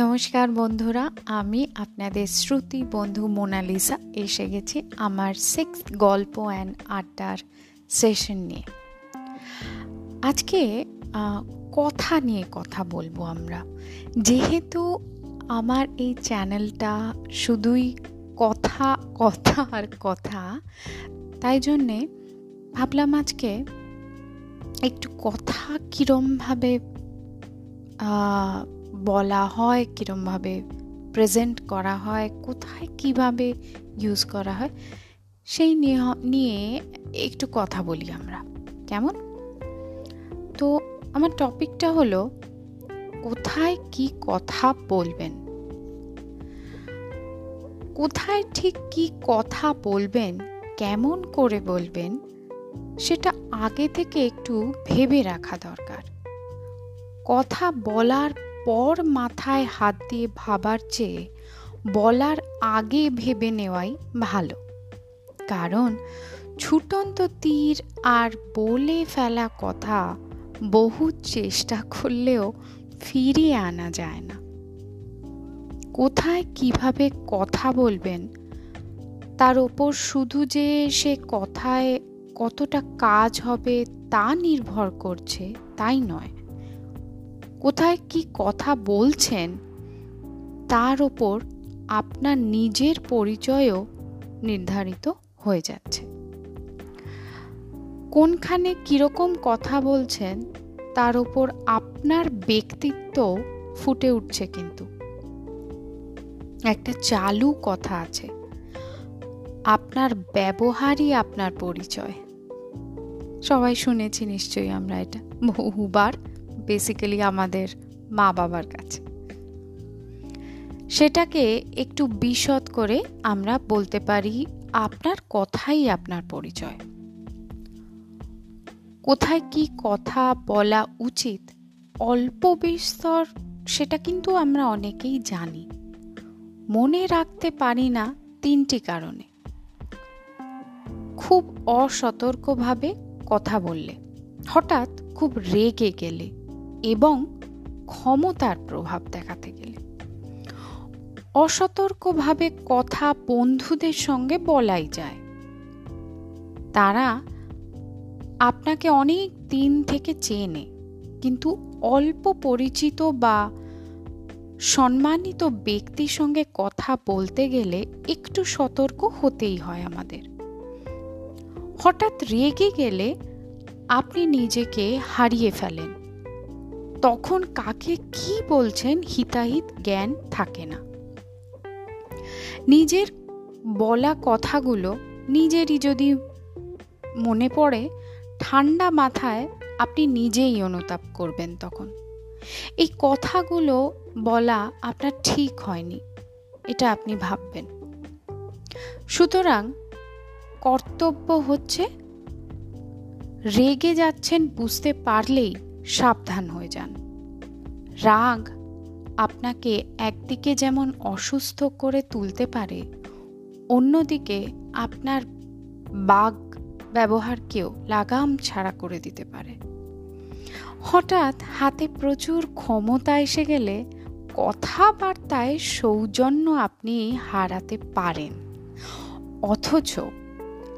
নমস্কার বন্ধুরা, আমি আপনাদের শ্রুতি বন্ধু মোনালিসা। এসে গেছি আমার সিক্স গল্প অ্যান্ড আড্ডার সেশন নিয়ে। আজকে কথা নিয়ে কথা বলব আমরা। যেহেতু আমার এই চ্যানেলটা শুধুই কথা কথা আর কথা, তাই জন্যে ভাবলাম আজকে একটু কথা কীরমভাবে বলা হয় কীরমভাবে প্রেজেন্ট করা হয়, কোথায় কীভাবে ইউজ করা হয়, সেই নিয়ে একটু কথা বলি আমরা। কেমন? তো আমার টপিকটা হলো, কোথায় কি কথা বলবেন? কোথায় ঠিক কি কথা বলবেন, কেমন করে বলবেন, সেটা আগে থেকে একটু ভেবে রাখা দরকার। কথা বলার পর মাথায় হাত দিয়ে ভাবার চেয়ে বলার আগে ভেবে নেওয়াই ভালো। কারণ ছুটন্ত তীর আর বলে ফেলা কথা বহু চেষ্টা করলেও ফিরিয়ে আনা যায় না। কোথায় কীভাবে কথা বলবেন? তার ওপর শুধু যে সে কথায় কতটা কাজ হবে তা নির্ভর করছে, তাই নয়। কোথায় কি কথা বলছেন? তার ওপর আপনার নিজের পরিচয়ও নির্ধারিত হয়ে যাচ্ছে। কোনখানে কীরকম কথা বলছেন, তার ওপর আপনার ব্যক্তিত্ব ফুটে উঠছে কিন্তু। একটা চালু কথা আছে। আপনার ব্যবহারই আপনার পরিচয়। সবাই শুনেছি নিশ্চয়ই আমরা এটা বহুবার। বেসিক্যালি আমাদের মা বাবার কাছে। সেটাকে একটু বিশদ করে আমরা বলতে পারি, আপনার কথাই আপনার পরিচয়। কোথায় কি কথা বলা উচিত, অল্প বিস্তর সেটা কিন্তু আমরা অনেকেই জানি। মনে রাখতে পারি না তিনটি কারণে। খুব অসতর্কভাবে কথা বললে, হঠাৎ খুব রেগে গেলে। এবং ক্ষমতার প্রভাব দেখাতে গেলে। অসতর্কভাবে কথা বন্ধুদের সঙ্গে বলাই যায়। তারা আপনাকে অনেক দিন থেকে চেনে, কিন্তু অল্প পরিচিত বা সম্মানিত ব্যক্তির সঙ্গে কথা বলতে গেলে একটু সতর্ক হতেই হয় আমাদের। হঠাৎ রেগে গেলে আপনি নিজেকে হারিয়ে ফেলেন। তখন কাকে কি বলছেন হিতাহিত জ্ঞান থাকে না। নিজের বলা কথাগুলো নিজেরই যদি মনে পড়ে, ঠান্ডা মাথায় আপনি নিজেই অনুতাপ করবেন তখন। এই কথাগুলো বলা আপনার ঠিক হয়নি, এটা আপনি ভাববেন। সুতরাং কর্তব্য হচ্ছে রেগে যাচ্ছেন বুঝতে পারলেই সাবধান হয়ে যান। রাগ আপনাকে একদিকে যেমন অসুস্থ করে তুলতে পারে, অন্যদিকে আপনার বাঘ ব্যবহারকেও লাগাম ছাড়া করে দিতে পারে। হঠাৎ হাতে প্রচুর ক্ষমতা এসে গেলে কথাবার্তায় সৌজন্য আপনি হারাতে পারেন। অথচ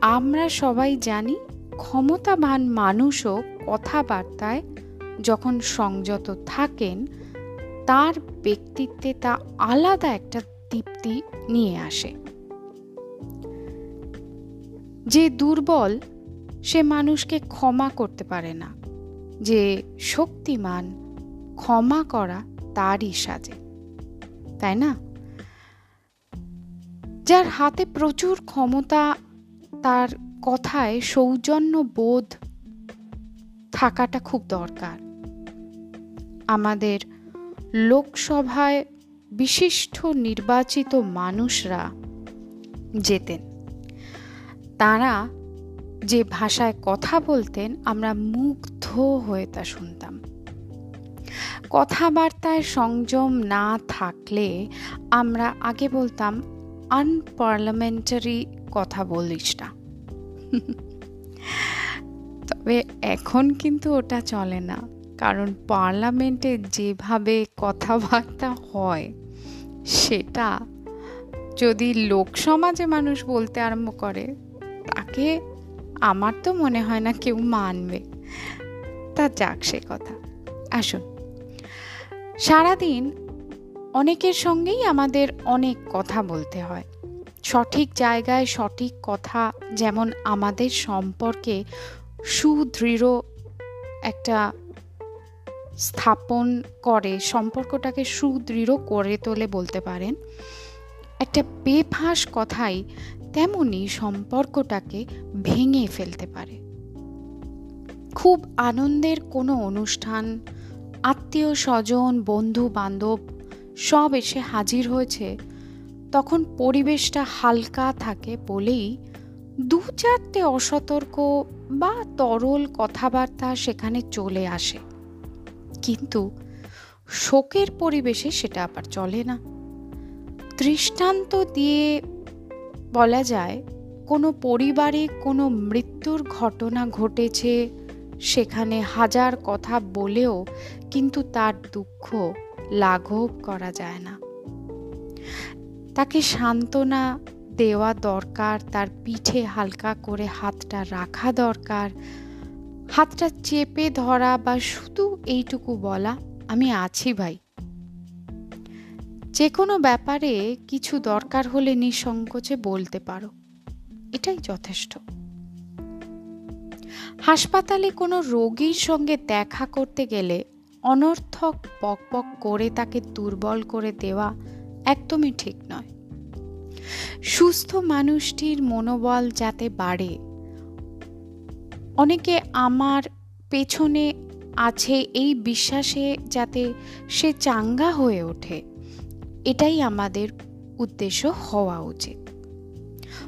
আমরা সবাই জানি ক্ষমতাবান মানুষও কথাবার্তায় যখন সংযত থাকেন, তার ব্যক্তিত্বে তা আলাদা একটা দীপ্তি নিয়ে আসে। যে দুর্বল, সে মানুষকে ক্ষমা করতে পারে না। যে শক্তিমান, ক্ষমা করা তারই সাজে। তাই না? যার হাতে প্রচুর ক্ষমতা, তার কথায় সৌজন্য বোধ থাকাটা খুব দরকার। আমাদের লোকসভায় বিশিষ্ট নির্বাচিত মানুষরা যেতেন। তারা যে ভাষায় কথা বলতেন, আমরা মুগ্ধ হয়ে তা শুনতাম। কথাবার্তায় সংযম না থাকলে আমরা আগে বলতাম, আনপার্লামেন্টারি কথা বলিস না। তবে এখন কিন্তু ওটা চলে না। কারণ পার্লামেন্টে যেভাবে কথাবার্তা হয়, সেটা যদি লোক সমাজে মানুষ বলতে আরম্ভ করে, তাকে আমার তো মনে হয় না কেউ মানবে। তা যাক সে কথা। আসুন। সারাদিন অনেকের সঙ্গেই আমাদের অনেক কথা বলতে হয়। সঠিক জায়গায় সঠিক কথা, যেমন আমাদের সম্পর্কে সুদৃঢ় একটা স্থাপন করে, সম্পর্কটাকে সুদৃঢ় করে তোলে বলতে পারেন। একটা বেফাঁস কথাই তেমনি সম্পর্কটাকে ভেঙে ফেলতে পারে। খুব আনন্দের কোনো অনুষ্ঠান, আত্মীয় স্বজন বন্ধু বান্ধব সব এসে হাজির হয়েছে, তখন পরিবেশটা হালকা থাকে বলেই দু চারটে অসতর্ক বা তরল কথাবার্তা সেখানে চলে আসে। কিন্তু শোকের পরিবেশে সেটা আবার চলে না। দৃষ্টান্ত দিয়ে বলা যায়, কোনো পরিবারে কোনো মৃত্যুর ঘটনা ঘটেছে, সেখানে হাজার কথা বলেও কিন্তু তার দুঃখ লাঘব করা যায় না। তাকে সান্ত্বনা দেওয়া দরকার, তার পিঠে হালকা করে হাতটা রাখা দরকার হাতটা চেপে ধরা বা শুধু এইটুকু বলা, আমি আছি ভাই। যে কোনো ব্যাপারে কিছু দরকার হলে নিঃসংকোচে বলতে পারো। এটাই যথেষ্ট। হাসপাতালে কোনো রোগীর সঙ্গে দেখা করতে গেলে অনর্থক পক পক করে তাকে দুর্বল করে দেওয়া একদমই ঠিক নয়। সুস্থ মানুষটির মনোবল যাতে বাড়ে অনেকে আমার পেছনে আছে এই বিশ্বাসে যাতে সে চাঙ্গা হয়ে ওঠে। এটাই আমাদের উদ্দেশ্য হওয়া উচিত।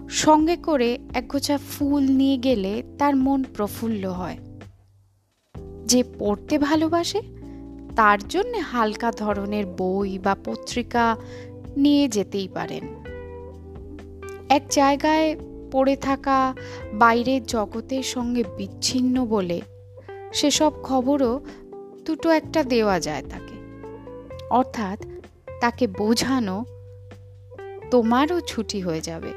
সঙ্গে করে একগোছা ফুল নিয়ে গেলে তার মন প্রফুল্ল হয়। যে পড়তে ভালোবাসে, তার জন্য হালকা ধরনের বই বা পত্রিকা নিয়ে যেতেই পারেন। এক জায়গায় পড়ে থাকা বাইরের জগতের সঙ্গে বিচ্ছিন্ন বলে সেসব খবরও দুটো একটা দেওয়া যায় তাকে। অর্থাৎ তাকে বোঝানো তোমারও ছুটি হয়ে যাবে।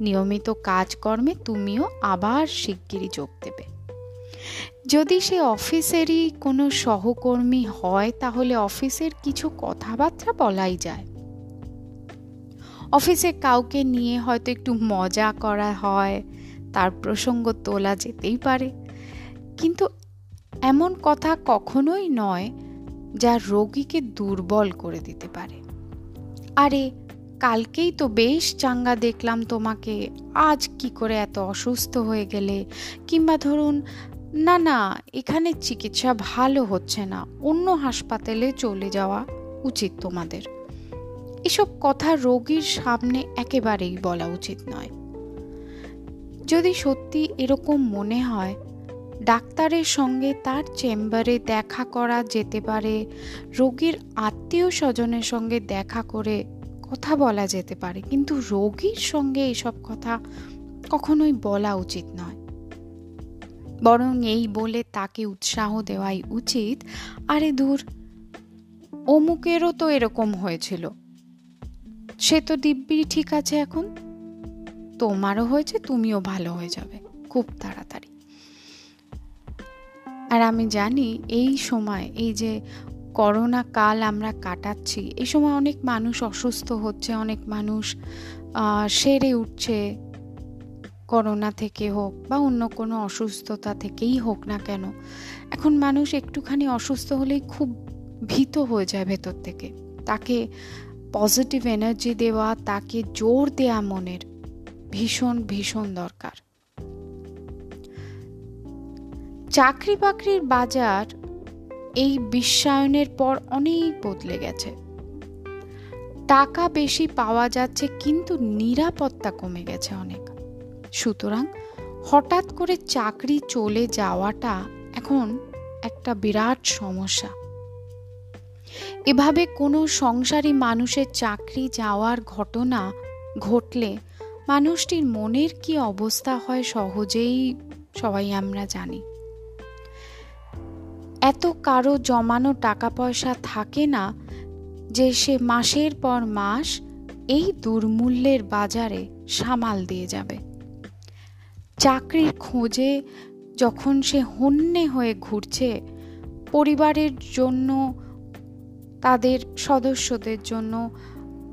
নিয়মিত কাজকর্মে তুমিও আবার শিগগিরই যোগ দেবে। যদি সে অফিসেরই কোনো সহকর্মী হয় তাহলে অফিসের কিছু কথাবার্তা বলাই যায়। অফিসে কাউকে নিয়ে হয়তো একটু মজা করা হয়, তার প্রসঙ্গ তোলা যেতেই পারে। কিন্তু এমন কথা কখনোই নয় যা রোগীকে দুর্বল করে দিতে পারে। আরে, কালকেই তো বেশ চাঙ্গা দেখলাম তোমাকে, আজ কি করে এত অসুস্থ হয়ে গেলে? কিংবা ধরুন, না না, এখানে চিকিৎসা ভালো হচ্ছে না, অন্য হাসপাতালে চলে যাওয়া উচিত তোমাদের। এসব কথা রোগীর সামনে একেবারেই বলা উচিত নয়। যদি সত্যি এরকম মনে হয়, ডাক্তারের সঙ্গে তার চেম্বারে দেখা করা যেতে পারে, রোগীর আত্মীয় স্বজনের সঙ্গে দেখা করে কথা বলা যেতে পারে, কিন্তু রোগীর সঙ্গে এসব কথা কখনোই বলা উচিত নয়। বরং এই বলে তাকে উৎসাহ দেওয়াই উচিত। আরে দূর, অমুকেরও তো এরকম হয়েছিল। সে তো দিব্যি ঠিক আছে এখন। তোমারও হয়েছে, তুমিও ভালো হয়ে যাবে, খুব তাড়াতাড়ি। আর আমি জানি এই সময়, এই যে করোনা কাল আমরা কাটাচ্ছি, এই সময় অনেক মানুষ অসুস্থ হচ্ছে, অনেক মানুষ সেরে উঠছে, করোনা থেকে হোক বা অন্য কোনো অসুস্থতা থেকেই হোক না কেন, এখন মানুষ একটুখানি অসুস্থ হলেই খুব ভীত হয়ে যায় ভেতর থেকে। তাকে পজিটিভ এনার্জি দেওয়া, তাকে জোর দেয়া মনের ভীষণ ভীষণ দরকার। চাকরি বাকরির বাজার এই বিশ্বায়নের পর অনেক বদলে গেছে। টাকা বেশি পাওয়া যাচ্ছে, কিন্তু নিরাপত্তা কমে গেছে অনেক। সুতরাং হঠাৎ করে চাকরি চলে যাওয়াটা এখন একটা বিরাট সমস্যা। এভাবে কোনো সংসারী মানুষের চাকরি যাওয়ার ঘটনা ঘটলে মানুষটির মনের কি অবস্থা হয় সহজেই সবাই আমরা জানি। এত কারও জমানো টাকা পয়সা থাকে না যে সে মাসের পর মাস এই দুর্মূল্যের বাজারে সামাল দিয়ে যাবে। চাকরির খোঁজে যখন সে হন্যে হয়ে ঘুরছে, পরিবারের জন্য তাদের সদস্যদের জন্য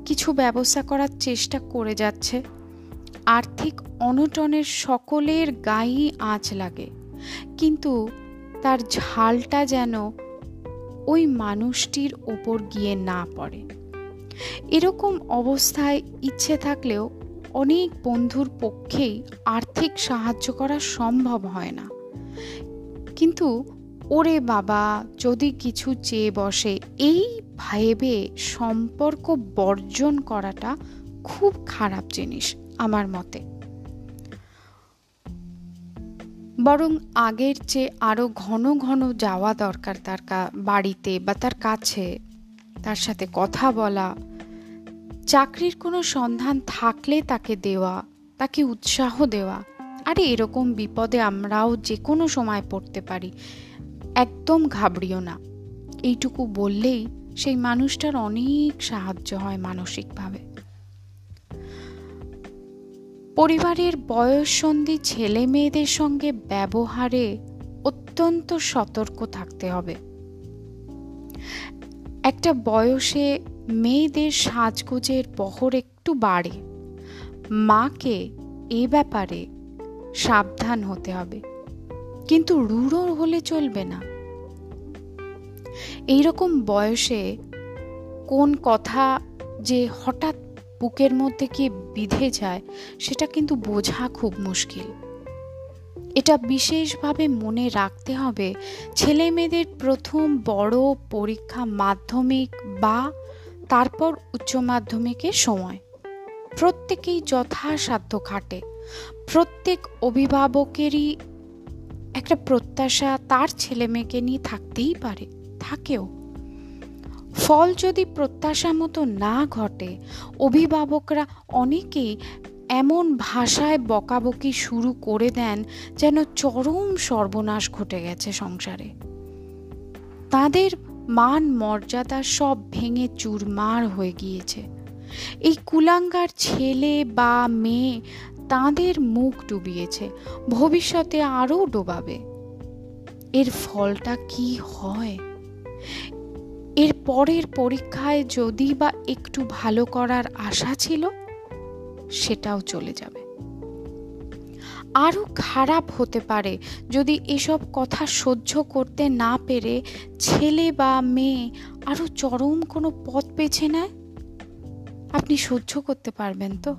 কিছু ব্যবস্থা করার চেষ্টা করে যাচ্ছে। আর্থিক অনটনের সকলের গায়েই আঁচ লাগে। কিন্তু তার ঝালটা যেন ওই মানুষটির ওপর গিয়ে না পড়ে। এরকম অবস্থায় ইচ্ছে থাকলেও অনেক বন্ধুর পক্ষেই আর্থিক সাহায্য করা সম্ভব হয় না। কিন্তু ওরে বাবা, যদি কিছু চেয়ে বসে, এই ভেবে সম্পর্ক বর্জন করাটা খুব খারাপ জিনিস আমার মতে। বরং আগের চেয়ে আরও ঘন ঘন যাওয়া দরকার তার বাড়িতে বা তার কাছে, তার সাথে কথা বলা, চাকরির কোনো সন্ধান থাকলে তাকে দেওয়া, তাকে উৎসাহ দেওয়া। আরে এরকম বিপদে আমরাও যে কোনো সময় পড়তে পারি, একদম ঘাবড়িও না। এইটুকু বললেই সেই মানুষটার অনেক সাহায্য হয় মানসিকভাবে। পরিবারের বয়ঃসন্ধি ছেলে মেয়েদের সঙ্গে ব্যবহারে অত্যন্ত সতর্ক থাকতে হবে। একটা বয়সে মেয়েদের সাজগোজের বহর একটু বাড়ে। মাকে এ ব্যাপারে সাবধান হতে হবে। কিন্তু রূঢ় হলে চলবে না। এইরকম বয়সে কোন কথা যে হঠাৎ বুকের মধ্যে কি বিধে যায়, সেটা কিন্তু বোঝা খুব মুশকিল। এটা বিশেষভাবে মনে রাখতে হবে ছেলে মেয়েদের প্রথম বড় পরীক্ষা মাধ্যমিক বা তারপর উচ্চ মাধ্যমিকের সময়। প্রত্যেকেই যথাসাধ্য খাটে। প্রত্যেক অভিভাবকেরই একটা প্রত্যাশা তার ছেলে মেয়েকে নিয়ে থাকতেই পারে। থাকেও। ফল যদি প্রত্যাশা মতো না ঘটে, অভিভাবকরা অনেকেই এমন ভাষায় বকাবকি শুরু করে দেন যেন চরম সর্বনাশ ঘটে গেছে সংসারে। তাদের মান মর্যাদা সব ভেঙে চুরমার হয়ে গিয়েছে। এই কুলাঙ্গার ছেলে বা মেয়ে তাদের মুখ ডুবিয়েছে, ভবিষ্যতে আরও ডোবাবে। এর ফলটা কি হয়? এর পরের পরীক্ষায় যদি বা একটু ভালো করার আশা ছিল, সেটাও চলে যাবে। আরও খারাপ হতে পারে যদি এসব কথা সহ্য করতে না পেরে ছেলে বা মেয়ে আরও চরম কোনো পথ বেছে নেয়। আপনি সহ্য করতে পারবেন তো?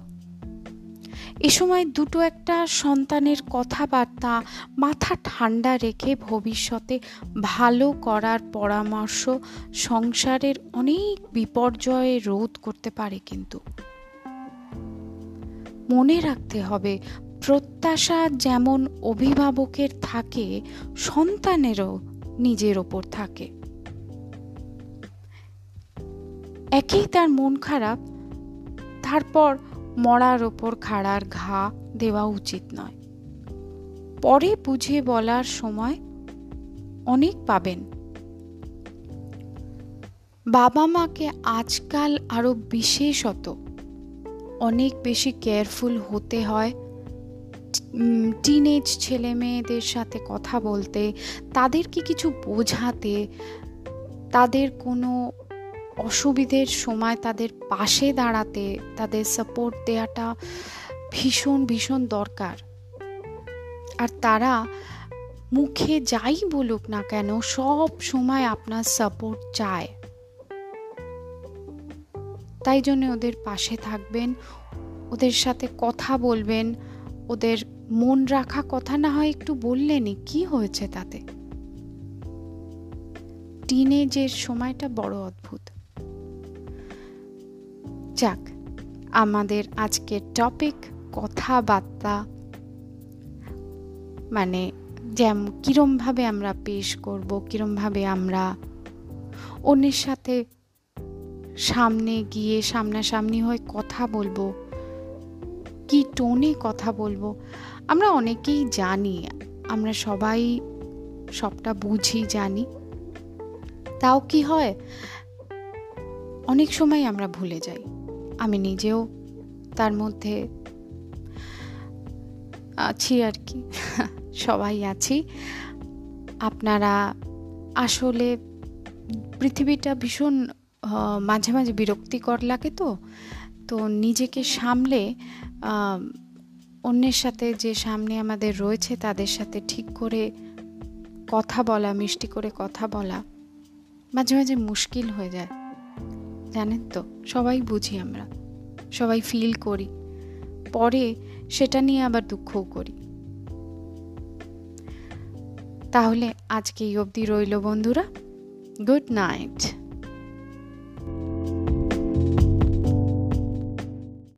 এ সময় দুটো একটা সন্তানের কথাবার্তা মাথা ঠান্ডা রেখে ভবিষ্যতে ভালো করার পরামর্শ সংসারের অনেক বিপর্যয়ে রোধ করতে পারে কিন্তু। মনে রাখতে হবে, প্রত্যাশা যেমন অভিভাবকের থাকে, সন্তানেরও নিজের ওপর থাকে। একেই তার মন খারাপ, তারপর মরার ওপর খাড়ার ঘা দেওয়া উচিত নয়। পরে বুঝে বলার সময় অনেক পাবেন। বাবা মাকে আজকাল আরও বিশেষত অনেক বেশি কেয়ারফুল হতে হয়। টিনেজ ছেলে মেয়েদের সাথে কথা বলতে, তাদেরকে কিছু বোঝাতে, তাদের কোনো অসুবিধের সময় তাদের পাশে দাঁড়াতে, তাদের সাপোর্ট দেওয়াটা ভীষণ ভীষণ দরকার। আর তারা মুখে যাই বলুক না কেন, সব সময় আপনার সাপোর্ট চায়। তাই জন্য ওদের পাশে থাকবেন, ওদের সাথে কথা বলবেন, ওদের মন রাখা কথা না হয় একটু বললেনই, কি হয়েছে তাতে? টিনেজের সময়টা বড় অদ্ভুত। যাক, আমাদের আজকের টপিক কথাবার্তা। মানে যেম কীরমভাবে আমরা পেশ করব, কীরমভাবে আমরা অন্যের সাথে সামনে গিয়ে সামনাসামনি হয়ে কথা বলব, কি টোনে কথা বলব, আমরা অনেকেই জানি, আমরা সবাই সবটা বুঝি, জানি। তাও কি হয়, অনেক সময় আমরা ভুলে যাই। আমি নিজেও তার মধ্যে আছি আর কি। সবাই আছি। আপনারা আসলে পৃথিবীটা ভীষণ মাঝে মাঝে বিরক্তিকর লাগে তো। তো নিজেকে সামলে অন্যের সাথে যে সামনে আমাদের রয়েছে তাদের সাথে ঠিক করে কথা বলা, মিষ্টি করে কথা বলা মাঝে মাঝে মুশকিল হয়ে যায়। জানেন তো, সবাই বুঝি আমরা। সবাই ফিল করি। পরে সেটা নিয়ে আবার দুঃখও করি। তাহলে আজকে এই অবধি রইল বন্ধুরা। Good night